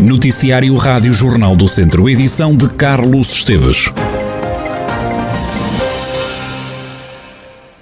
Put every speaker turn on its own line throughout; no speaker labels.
Noticiário Rádio Jornal do Centro, edição de Carlos Esteves.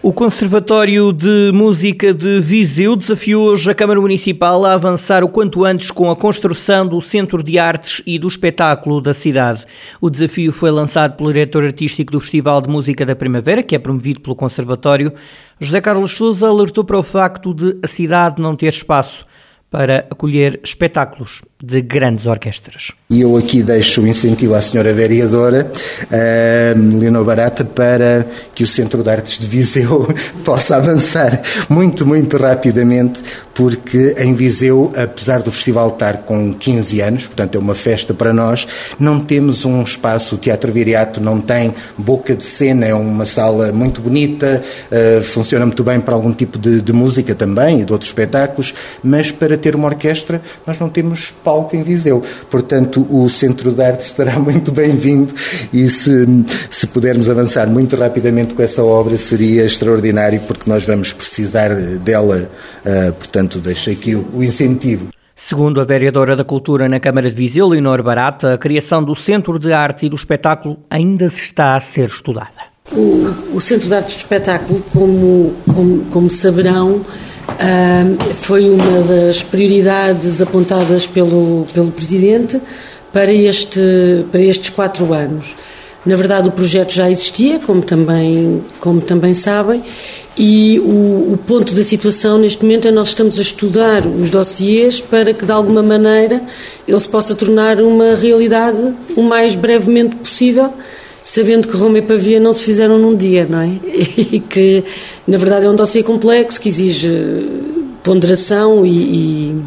O Conservatório de Música de Viseu desafiou hoje a Câmara Municipal a avançar o quanto antes com a construção do Centro de Artes e do Espetáculo da cidade. O desafio foi lançado pelo diretor artístico do Festival de Música da Primavera, que é promovido pelo Conservatório. José Carlos Souza alertou para o facto de a cidade não ter espaço para acolher espetáculos de grandes orquestras.
E eu aqui deixo o incentivo à senhora vereadora uh, Leonor Barata para que o Centro de Artes de Viseu possa avançar muito, muito rapidamente, porque em Viseu, apesar do festival estar com 15 anos, portanto é uma festa para nós, não temos um espaço, o Teatro Viriato não tem boca de cena, é uma sala muito bonita, uh, funciona muito bem para algum tipo de, de música também e de outros espetáculos, mas para ter uma orquestra nós não temos palco em Viseu. Portanto, o Centro de Arte estará muito bem-vindo e se, se pudermos avançar muito rapidamente com essa obra seria extraordinário porque nós vamos precisar dela. Uh, portanto, deixo aqui o, o incentivo.
Segundo a vereadora da Cultura na Câmara de Viseu, Leonor Barata, a criação do Centro de Arte e do Espetáculo ainda se está a ser estudada.
O, o Centro de Arte e do Espetáculo, como, como, como saberão, foi uma das prioridades apontadas pelo, pelo Presidente para, este, para estes quatro anos. Na verdade, o projeto já existia, como também, como também sabem, e o, o, ponto da situação neste momento é nós estamos a estudar os dossiês para que, de alguma maneira, ele se possa tornar uma realidade o mais brevemente possível, sabendo que Roma e Pavia não se fizeram num dia, não é? E que na verdade, é um dossiê complexo que exige ponderação e, e,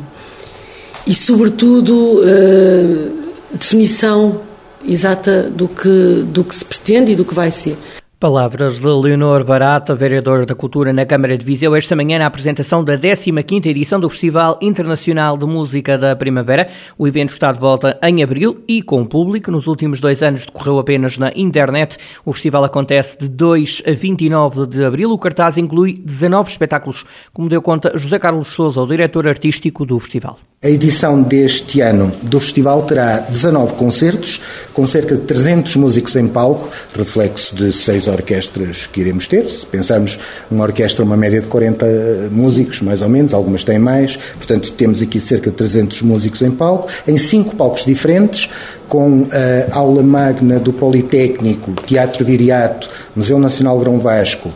e sobretudo, uh, definição exata do que, do que se pretende e do que vai ser.
Palavras de Leonor Barata, vereadora da Cultura na Câmara de Viseu, esta manhã na apresentação da 15ª edição do Festival Internacional de Música da Primavera. O evento está de volta em abril e com público. Nos últimos dois anos decorreu apenas na internet. O festival acontece de 2 a 29 de abril. O cartaz inclui 19 espetáculos, como deu conta José Carlos Souza, o diretor artístico do festival.
A edição deste ano do festival terá 19 concertos, com cerca de 300 músicos em palco, reflexo de seis orquestras que iremos ter. Se pensarmos uma orquestra, uma média de 40 músicos, mais ou menos, algumas têm mais, portanto temos aqui cerca de 300 músicos em palco, em cinco palcos diferentes, com a aula magna do Politécnico, Teatro Viriato, Museu Nacional Grão Vasco,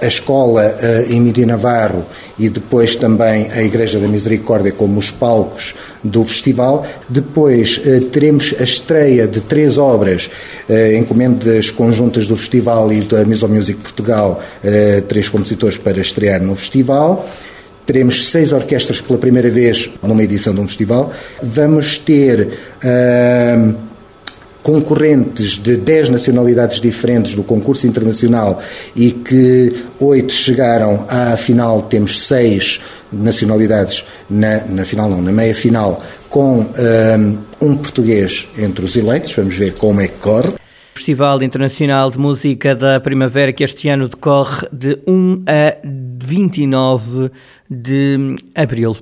a escola Emílio Navarro e depois também a Igreja da Misericórdia como os palcos do festival. Depois teremos a estreia de três obras, encomendas conjuntas do festival e da Miso Music Portugal, três compositores para estrear no festival. Teremos seis orquestras pela primeira vez numa edição de um festival. Vamos ter uh, concorrentes de 10 nacionalidades diferentes do concurso internacional e que oito chegaram à final, temos seis nacionalidades na, na final, não, na meia final, com um, um português entre os eleitos. Vamos ver como é que corre.
Festival Internacional de Música da Primavera que este ano decorre de 1 a 29 de abril.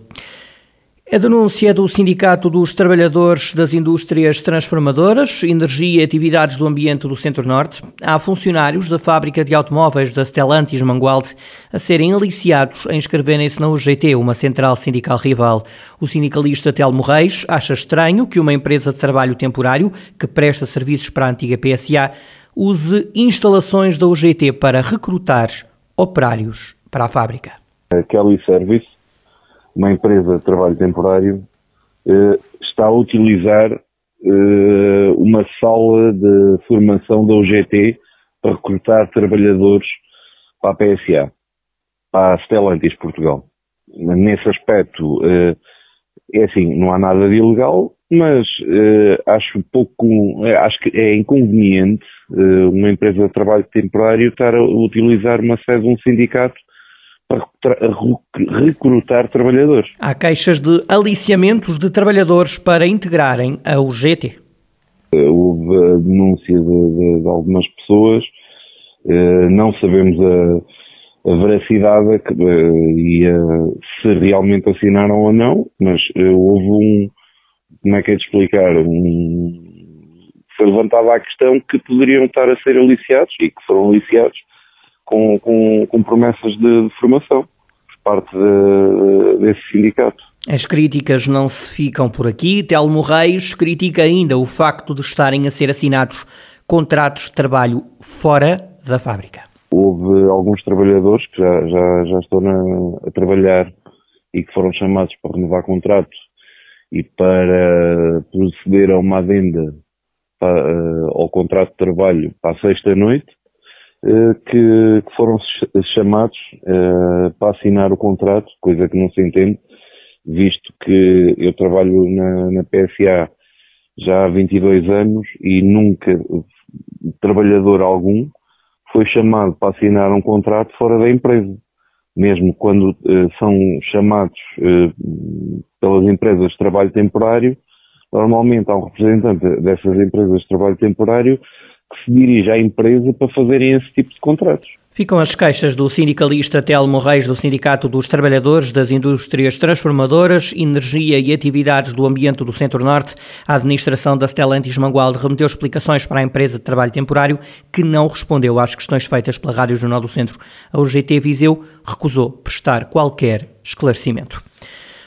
A denúncia é do Sindicato dos Trabalhadores das Indústrias Transformadoras, Energia e Atividades do Ambiente do Centro-Norte. Há funcionários da fábrica de automóveis da Stellantis Mangualde a serem aliciados a inscreverem-se na UGT, uma central sindical rival. O sindicalista Telmo Reis acha estranho que uma empresa de trabalho temporário, que presta serviços para a antiga PSA, use instalações da UGT para recrutar operários para a fábrica.
A Kelly Service uma empresa de trabalho temporário eh, está a utilizar eh, uma sala de formação da UGT para recrutar trabalhadores para a PSA, para a Stellantis Portugal. Nesse aspecto, eh, é assim, não há nada de ilegal, mas acho pouco, acho que é inconveniente uma empresa de trabalho temporário estar a utilizar uma sede de um sindicato para recrutar trabalhadores.
Há queixas de aliciamentos de trabalhadores para integrarem a UGT.
Houve a denúncia de, de, de algumas pessoas, eh, não sabemos a, a veracidade eh, e a, se realmente assinaram ou não, mas eh, houve um, como é que é de explicar, um, foi levantada a questão que poderiam estar a ser aliciados e que foram aliciados com, com, com promessas de, de, formação por parte de, desse sindicato.
As críticas não se ficam por aqui. Telmo Reis critica ainda o facto de estarem a ser assinados contratos de trabalho fora da fábrica.
Houve alguns trabalhadores que já, já, já estão na, a trabalhar e que foram chamados para renovar contrato e para proceder a uma adenda para, ao contrato de trabalho para a sexta-noite, eh, que, que, foram chamados uh, para assinar o contrato, coisa que não se entende, visto que eu trabalho na, na PSA já há 22 anos e nunca trabalhador algum foi chamado para assinar um contrato fora da empresa. Mesmo quando uh, são chamados pelas empresas de trabalho temporário, normalmente há um representante dessas empresas de trabalho temporário que se dirige à empresa para fazerem esse tipo de contratos.
Ficam as queixas do sindicalista Telmo Reis do Sindicato dos Trabalhadores das Indústrias Transformadoras, Energia e Atividades do Ambiente do Centro-Norte. A administração da Stellantis Mangualde remeteu explicações para a empresa de trabalho temporário que não respondeu às questões feitas pela Rádio Jornal do Centro. A UGT Viseu recusou prestar qualquer esclarecimento.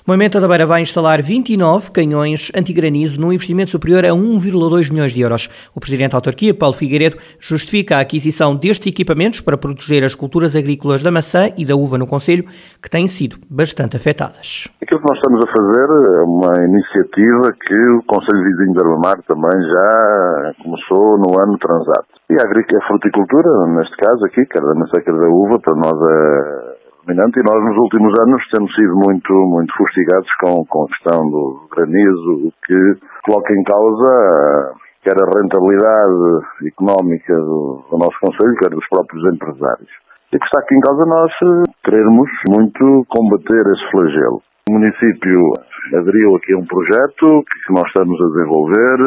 Moimenta da Beira vai instalar 29 canhões antigranizo num investimento superior a 1,2 milhões de euros. O presidente da autarquia, Paulo Figueiredo, justifica a aquisição destes equipamentos para proteger as culturas agrícolas da maçã e da uva no Conselho, que têm sido bastante afetadas.
Aquilo que nós estamos a fazer é uma iniciativa que o Conselho Vizinho de Armamar também já começou no ano transato. E a, a fruticultura, neste caso aqui, quer da maçã, quer da uva, para nós é dominante e nós nos últimos anos temos sido muito, muito fustigados com, com a questão do granizo, que coloca em causa quer a rentabilidade económica do, do nosso Conselho, quer dos próprios empresários. E que está aqui em causa nós queremos muito combater esse flagelo. O município aderiu aqui a um projeto que nós estamos a desenvolver,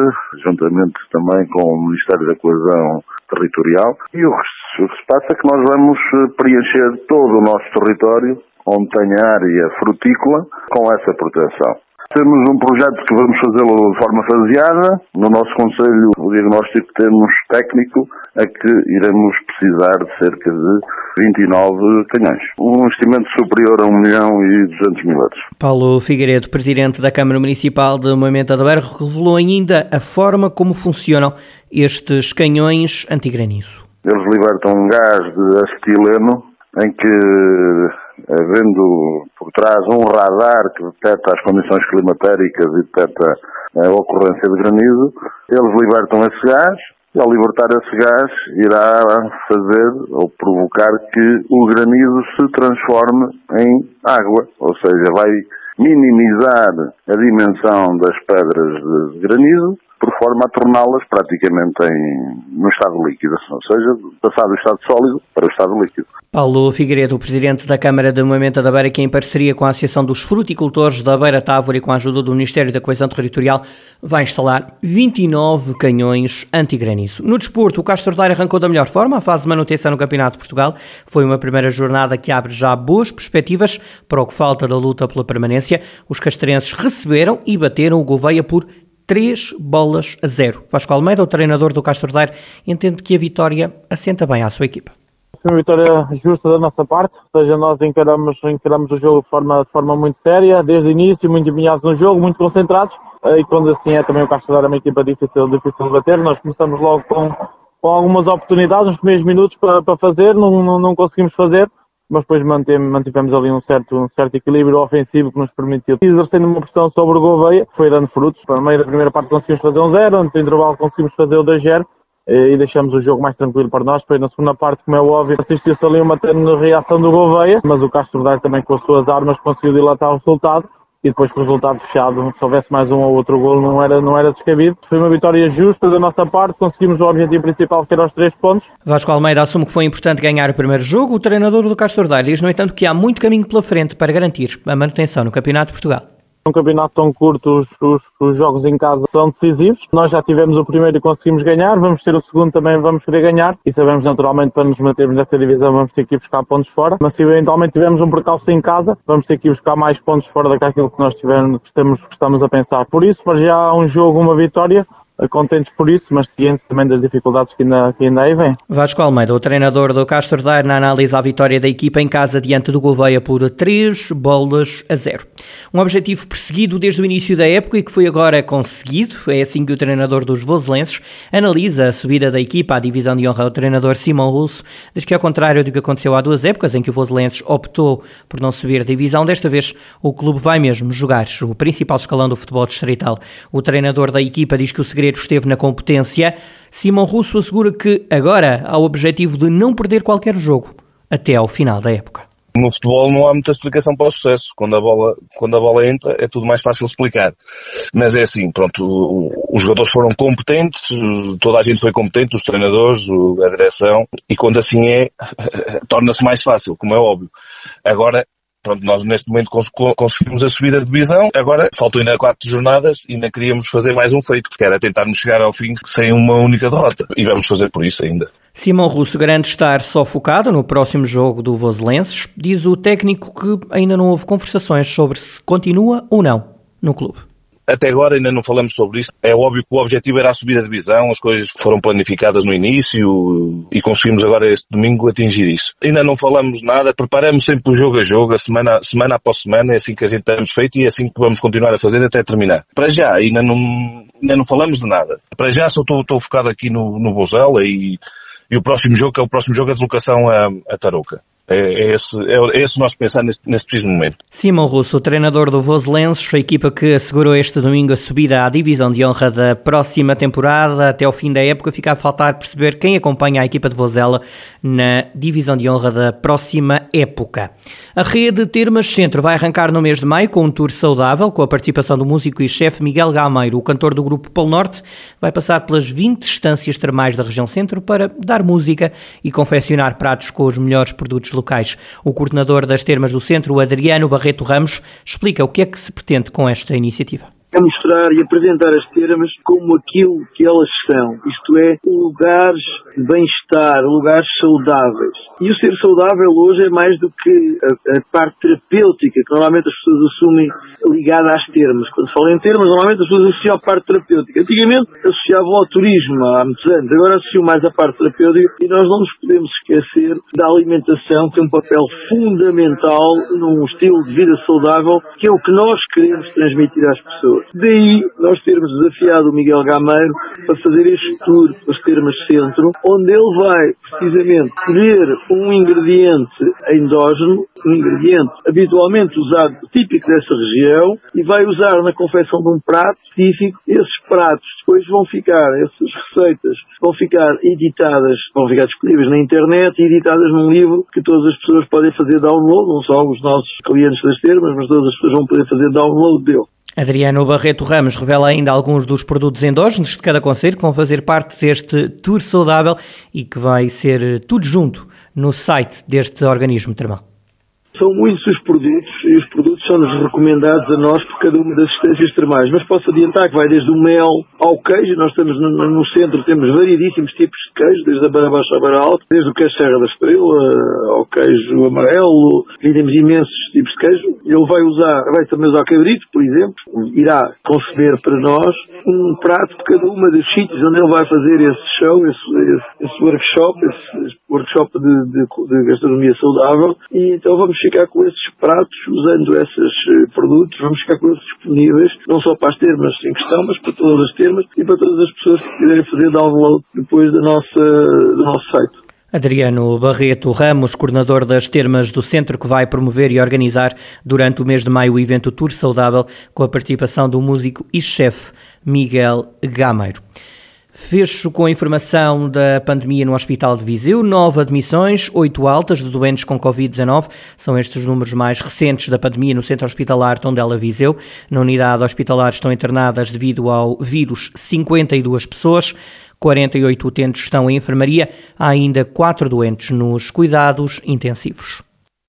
juntamente também com o Ministério da Coesão Territorial. E o que se passa é que nós vamos eh, preencher todo o nosso território, onde tem área frutícola, com essa proteção. Temos um projeto que vamos fazê-lo de forma faseada. No nosso Conselho, o diagnóstico que temos técnico é que iremos precisar de cerca de 29 canhões. Um investimento superior a 1 milhão e 200 mil euros.
Paulo Figueiredo, Presidente da Câmara Municipal de Moimenta da Beira, revelou ainda a forma como funcionam estes canhões antigranizo.
Eles libertam um gás de acetileno em que havendo por trás um radar que detecta as condições climatéricas e detecta a ocorrência de granizo, eles libertam esse gás e ao libertar esse gás irá fazer ou provocar que o granizo se transforme em água, ou seja, vai minimizar a dimensão das pedras de granizo por forma a torná-las praticamente em, no estado líquido, ou seja, passar do estado sólido para o estado líquido.
Paulo Figueiredo, o presidente da Câmara de Moimenta da Beira, que em parceria com a Associação dos Fruticultores da Beira Távora e com a ajuda do Ministério da Coesão Territorial, vai instalar 29 canhões antigranizo. No desporto, o Castro Daire arrancou da melhor forma a fase de manutenção no Campeonato de Portugal. Foi uma primeira jornada que abre já boas perspectivas para o que falta da luta pela permanência. Os castrenses receberam e bateram o Gouveia por 3 bolas a 0. Vasco Almeida, o treinador do Castro Daire, entende que a vitória assenta bem à sua equipa.
Foi uma vitória justa da nossa parte, ou seja, nós encaramos, encaramos o jogo de forma, de forma muito séria, desde o início, muito empenhados no jogo, muito concentrados, e quando assim é também o Castro Daire é uma equipa difícil, difícil de bater, nós começamos logo com, com algumas oportunidades nos primeiros minutos para, para fazer, não, não, não conseguimos fazer, mas depois mantivemos, ali um certo, um certo equilíbrio ofensivo que nos permitiu, exercendo uma pressão sobre o Gouveia, foi dando frutos. Na meio da primeira parte conseguimos fazer um zero, no intervalo conseguimos fazer o 2-0 e deixamos o jogo mais tranquilo para nós. Depois na segunda parte, como é óbvio, assistiu-se ali uma reação do Gouveia, mas o Castro Daire também com as suas armas conseguiu dilatar o resultado e depois com o resultado fechado, se houvesse mais um ou outro gol, não era, não era descabido. Foi uma vitória justa da nossa parte, conseguimos o objetivo principal, que era os três pontos.
Vasco Almeida assume que foi importante ganhar o primeiro jogo. O treinador do Castor diz, no entanto, que há muito caminho pela frente para garantir a manutenção no Campeonato de Portugal.
Um campeonato tão curto, os, os, os, jogos em casa são decisivos. Nós já tivemos o primeiro e conseguimos ganhar, vamos ter o segundo também, vamos querer ganhar. E sabemos naturalmente para nos mantermos nesta divisão vamos ter que ir buscar pontos fora. Mas se eventualmente tivermos um percalço em casa, vamos ter que ir buscar mais pontos fora daquilo que nós tivemos, que estamos, que estamos a pensar. Por isso, para já um jogo, uma vitória, contentes por isso, mas cientes também das dificuldades que ainda, que ainda aí vêm.
Vasco Almeida, o treinador do Castro na análise à vitória da equipa em casa diante do Gouveia por 3 bolas a 0. Um objetivo perseguido desde o início da época e que foi agora conseguido. É assim que o treinador dos Voselenses analisa a subida da equipa à divisão de honra. O treinador Simão Russo diz que, ao contrário do que aconteceu há duas épocas, em que o Voselenses optou por não subir divisão, desta vez o clube vai mesmo jogar o principal escalão do futebol distrital. O treinador da equipa diz que o segredo esteve na competência. Simão Russo assegura que agora há o objetivo de não perder qualquer jogo até ao final da época.
No futebol não há muita explicação para o sucesso. Quando a bola, quando a bola entra é tudo mais fácil explicar. Mas é assim, pronto, os jogadores foram competentes, toda a gente foi competente, os treinadores, a direção, e quando assim é, torna-se mais fácil, como é óbvio. Agora, Pronto, nós neste momento conseguimos a subida de divisão, agora faltam ainda quatro jornadas e ainda queríamos fazer mais um feito, que era tentarmos chegar ao fim sem uma única derrota. E vamos fazer por isso ainda.
Simão Russo garante estar só focado no próximo jogo do Voselenses. Diz o técnico que ainda não houve conversações sobre se continua ou não no clube.
Até agora ainda não falamos sobre isso. É óbvio que o objetivo era a subida de divisão, as coisas foram planificadas no início e conseguimos agora este domingo atingir isso. Ainda não falamos nada, preparamos sempre o jogo a jogo, a semana, semana após semana, é assim que a gente temos feito e é assim que vamos continuar a fazer até terminar. Para já, ainda não, ainda não falamos de nada. Para já só estou, estou focado aqui no, no Bozela e, e o próximo jogo, que é o próximo jogo, é a deslocação a, a Tarouca. É, é, esse, é, é esse o nosso pensar neste, neste preciso momento.
Simão Russo, o treinador do Voselenses, a equipa que assegurou este domingo a subida à divisão de honra da próxima temporada. Até ao fim da época fica a faltar perceber quem acompanha a equipa de Vozela na divisão de honra da próxima época. A rede Termas Centro vai arrancar no mês de maio com um tour saudável, com a participação do músico e chefe Miguel Gameiro, o cantor do grupo Polo Norte, vai passar pelas 20 estâncias termais da região centro para dar música e confeccionar pratos com os melhores produtos locais. O coordenador das termas do centro, Adriano Barreto Ramos, explica o que é que se pretende com esta iniciativa
a mostrar e apresentar as termas como aquilo que elas são, isto é, lugares de bem-estar, lugares saudáveis. E o ser saudável hoje é mais do que a, a, parte terapêutica, que normalmente as pessoas assumem ligada às termas. Quando falam em termas, normalmente as pessoas associam a parte terapêutica. Antigamente associavam ao turismo há muitos anos, agora associam mais à parte terapêutica e nós não nos podemos esquecer da alimentação, que tem um papel fundamental num estilo de vida saudável, que é o que nós queremos transmitir às pessoas. Daí nós termos desafiado o Miguel Gameiro para fazer este tour pelas termas centro, onde ele vai precisamente colher um ingrediente endógeno, um ingrediente habitualmente usado, típico dessa região, e vai usar na confecção de um prato específico. Esses pratos depois vão ficar, essas receitas vão ficar editadas, vão ficar disponíveis na internet e editadas num livro que todas as pessoas podem fazer download, não só os nossos clientes das termas, mas todas as pessoas vão poder fazer download dele.
Adriano Barreto Ramos revela ainda alguns dos produtos endógenos de cada conselho que vão fazer parte deste tour saudável e que vai ser tudo junto no site deste organismo termal.
São muitos os produtos e os produtos são-nos recomendados a nós por cada uma das estâncias termais. Mas posso adiantar que vai desde o mel ao queijo. Nós estamos no, no centro, temos variedíssimos tipos de queijo, desde a beira baixa à beira alta, desde o queijo Serra da Estrela ao queijo amarelo. E temos imensos tipos de queijo. Ele vai usar, vai também usar cabrito, por exemplo. Irá conceber para nós um prato de cada uma dos sítios onde ele vai fazer esse show, esse, esse, esse workshop, esse, esse workshop de, de, de gastronomia saudável. E então vamos ficar com esses pratos, usando esses eh, produtos, vamos ficar com eles disponíveis, não só para as termas em questão, mas para todas as termas e para todas as pessoas que quiserem fazer download depois da nossa, do nosso site.
Adriano Barreto Ramos, coordenador das termas do centro que vai promover e organizar durante o mês de maio o evento Tour Saudável com a participação do músico e chefe Miguel Gameiro. Fecho com a informação da pandemia no Hospital de Viseu. Nove admissões, oito altas de doentes com Covid-19. São estes os números mais recentes da pandemia no Centro Hospitalar Tondela Viseu. Na unidade hospitalar estão internadas devido ao vírus 52 pessoas. 48 utentes estão em enfermaria. Há ainda quatro doentes nos cuidados intensivos.